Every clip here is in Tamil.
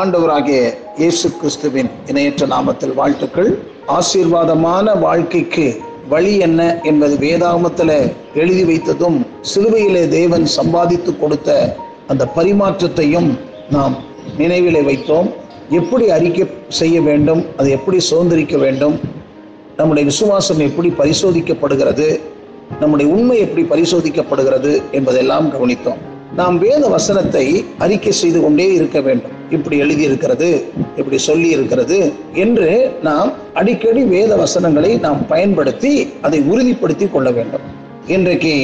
ஆண்டவராகிய இயேசு கிறிஸ்துவின் இணையற்ற நாமத்தில் வாழ்த்துக்கள். ஆசீர்வாதமான வாழ்க்கைக்கு வழி என்ன என்பது வேதாகமத்தில் எழுதி வைத்ததும் சிலுவையிலே தேவன் சம்பாதித்து கொடுத்த அந்த பரிமாற்றத்தையும் நாம் நினைவிலே வைத்தோம். எப்படி அறிக்கை செய்ய வேண்டும் அதை எப்படி சுதந்திரிக்க வேண்டும் நம்முடைய விசுவாசம் எப்படி பரிசோதிக்கப்படுகிறது நம்முடைய உண்மை எப்படி பரிசோதிக்கப்படுகிறது என்பதெல்லாம் கவனித்தோம். நாம் வேத வசனத்தை அறிக்கை செய்து கொண்டே இருக்க வேண்டும். இப்படி எழுதியிருக்கிறது இப்படி சொல்லி இருக்கிறது என்று நாம் அடிக்கடி வேத வசனங்களை நாம் பயன்படுத்தி அதை உறுதிப்படுத்தி கொள்ள வேண்டும். இன்றைக்கு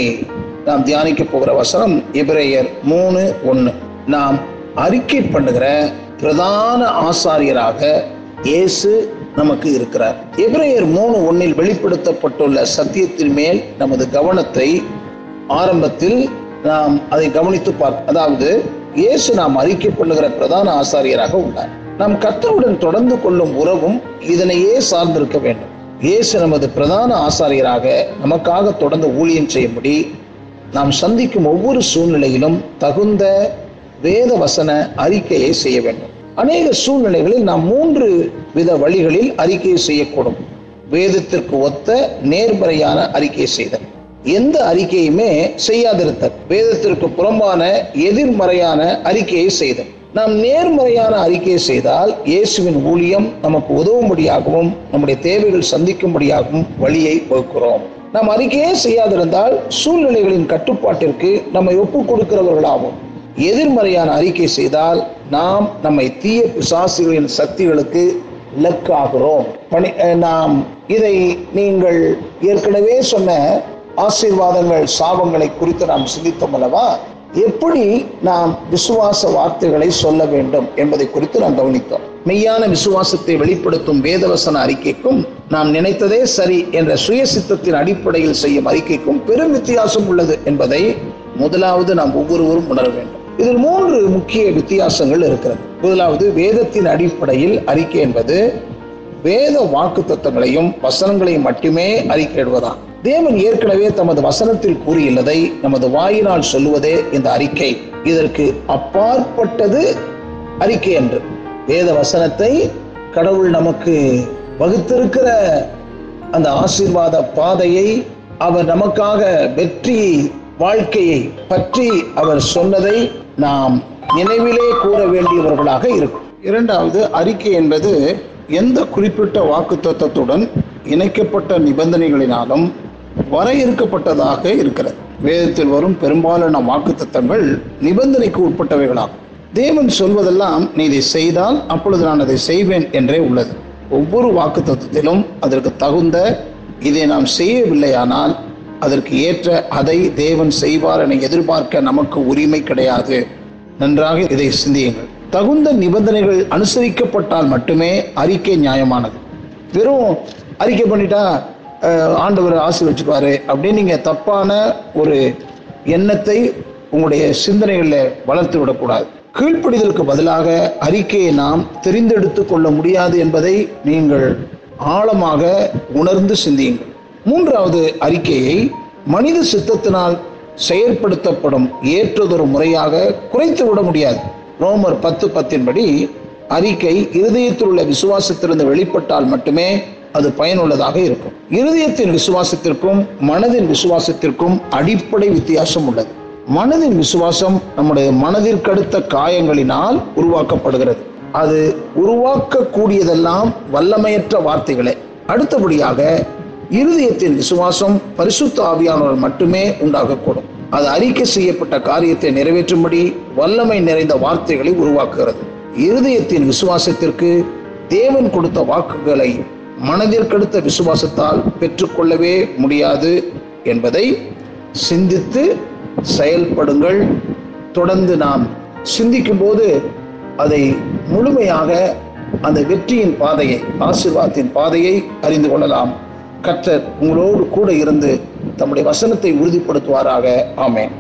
நாம் தியானிக்க போகிற வசனம் எபிரேயர் மூணு ஒன்று நாம் அறிக்கை பண்ணுகிற பிரதான ஆசாரியராக இயேசு நமக்கு இருக்கிறார். எபிரேயர் மூணு ஒன்னில் வெளிப்படுத்தப்பட்டுள்ள சத்தியத்தின் மேல் நமது கவனத்தை ஆரம்பத்தில் நாம் அதை கவனித்து பார்க்க அதாவது இயேசு நாம் அறிக்கை கொள்ளுகிற பிரதான ஆசாரியராக உள்ளார். நாம் கர்த்தருடன் தொடர்ந்து கொள்ளும் உறவும் இதனையே சார்ந்திருக்க வேண்டும். இயேசு நமது பிரதான ஆசாரியராக நமக்காக தொடர்ந்து ஊழியம் செய்யும்படி நாம் சந்திக்கும் ஒவ்வொரு சூழ்நிலையிலும் தகுந்த வேத வசன அறிக்கையை செய்ய வேண்டும். அநேக சூழ்நிலைகளில் நாம் மூன்று வித வழிகளில் அறிக்கையை செய்யக்கூடும். வேதத்திற்கு ஒத்த நேர்மறையான அறிக்கை செய்தல். எந்த அறிக்கையுமே செய்யாதிருத்தல். வேதத்திற்கு புறம்பான எதிர்மறையான அறிக்கையை செய்தல். நாம் நேர்மறையான அறிக்கையை செய்தால் இயேசுவின் ஊழியம் நமக்கு உதவும்படியாகவும் நம்முடைய தேவைகள் சந்திக்கும்படியாகவும் வழியை வகுக்கிறோம். நாம் அறிக்கையே செய்யாதிருந்தால் சூழ்நிலைகளின் கட்டுப்பாட்டிற்கு நம்மை ஒப்புக் கொடுக்கிறவர்களாகும் எதிர்மறையான அறிக்கை செய்தால் நாம் நம்மை தீய பிசாசுகளின் சக்திகளுக்கு இலக்காகிறோம். பணி நாம் இதை நீங்கள் ஏற்கனவே சொன்ன ஆசீர்வாதங்கள் சாபங்களை குறித்து நாம் சிந்தித்தோம் அல்லவா? எப்படி நாம் விசுவாச வார்த்தைகளை சொல்ல வேண்டும் என்பதை குறித்து நாம் கவனித்தோம். மெய்யான விசுவாசத்தை வெளிப்படுத்தும் வேதவசன அறிக்கைக்கும் நாம் நினைத்ததே சரி என்ற சுய சித்தத்தின் அடிப்படையில் செய்யும் அறிக்கைக்கும் பெரும் வித்தியாசம் உள்ளது என்பதை முதலாவது நாம் ஒவ்வொருவரும் உணர வேண்டும். இதில் மூன்று முக்கிய வித்தியாசங்கள் இருக்கிறது. முதலாவது வேதத்தின் அடிப்படையில் அறிக்கை என்பது வேத வாக்கு தத்துவங்களையும் வசனங்களையும் மட்டுமே அறிக்கையிடுவதாம் தேவன் ஏற்கனவே தமது வசனத்தில் கூறியுள்ளதை நமது வாயினால் சொல்லுவதே இந்த அறிக்கை. இதற்கு அப்பாற்பட்டது அறிக்கை என்று. வேத வசனத்தை கடவுள் நமக்கு வகுத்திருக்கிற அந்த ஆசீர்வாத பாதையை அவர் நமக்காக வெற்றி வாழ்க்கையை பற்றி அவர் சொன்னதை நாம் நினைவிலே கூற வேண்டியவர்களாக இருக்கும். இரண்டாவது அறிக்கை என்பது எந்த குறிப்பிட்ட வாக்கு தத்துவத்துடன் இணைக்கப்பட்ட நிபந்தனைகளினாலும் வரையறுக்கப்பட்டதாக இருக்கிறது. வேதத்தில் வரும் பெரும்பாலான வாக்கு தத்தங்கள் நிபந்தனைக்கு உட்பட்டவைகளாகும். தேவன் சொல்வதெல்லாம் நீ இதை செய்தால் அப்பொழுது நான் அதை செய்வேன் என்றே உள்ளது. ஒவ்வொரு வாக்கு தத்துவத்திலும் அதற்கு தகுந்த இதை நாம் செய்யவில்லையானால் அதற்கு ஏற்ற அதை தேவன் செய்வார் என எதிர்பார்க்க நமக்கு உரிமை கிடையாது. நன்றாக இதை சிந்தியுங்கள். தகுந்த நிபந்தனைகள் அனுசரிக்கப்பட்டால் மட்டுமே அறிக்கை நியாயமானது. வெறும் அறிக்கை பண்ணிட்டா ஆண்டவர் ஆசீர்வச்சுக்குவாரு அப்படின்னு நீங்கள் தப்பான ஒரு எண்ணத்தை உங்களுடைய சிந்தனைகளில் வளர்த்து விடக்கூடாது. கீழ்ப்படிதலுக்கு பதிலாக அறிக்கையை நாம் தெரிந்தெடுத்து கொள்ள முடியாது என்பதை நீங்கள் ஆழமாக உணர்ந்து சிந்தியுங்கள். மூன்றாவது அறிக்கையை மனித சித்தத்தினால் செயற்படுத்தப்படும் ஏற்றதொரு முறையாக குறைத்து விட முடியாது. ரோமர் பத்து பத்தின்படி அறிக்கை இருதயத்தில் உள்ள விசுவாசத்திலிருந்து வெளிப்பட்டால் மட்டுமே அது பயனுள்ளதாக இருக்கும். இருதயத்தின் விசுவாசத்திற்கும் மனதின் விசுவாசத்திற்கும் அடிப்படை வித்தியாசம் உள்ளது. மனதின் விசுவாசம் நம்முடைய மனதிற்கடுத்த காயங்களினால் உருவாக்கப்படுகிறது. அது உருவாக்கக்கூடியதெல்லாம் வல்லமையற்ற வார்த்தைகளே. அடுத்தபடியாக இருதயத்தின் விசுவாசம் பரிசுத்த ஆவியானவர் மட்டுமே உண்டாகக்கூடும். அது அறிக்கை செய்யப்பட்ட காரியத்தை நிறைவேற்றும்படி வல்லமை நிறைந்த வார்த்தைகளை உருவாக்குகிறது. இருதயத்தின் விசுவாசத்திற்கு தேவன் கொடுத்த வாக்குகளை மனதிற்கடுத்த விசுவாசத்தால் பெற்றுக்கொள்ளவே முடியாது என்பதை சிந்தித்து செயல்படுங்கள். தொடர்ந்து நாம் சிந்திக்கும் போது அதை முழுமையாக அந்த வெற்றியின் பாதையை ஆசீர்வாதத்தின் பாதையை அறிந்து கொள்ளலாம். கற்றர் உங்களோடு கூட இருந்து தம்முடைய வசனத்தை உறுதிப்படுத்துவாராக. ஆமேன்.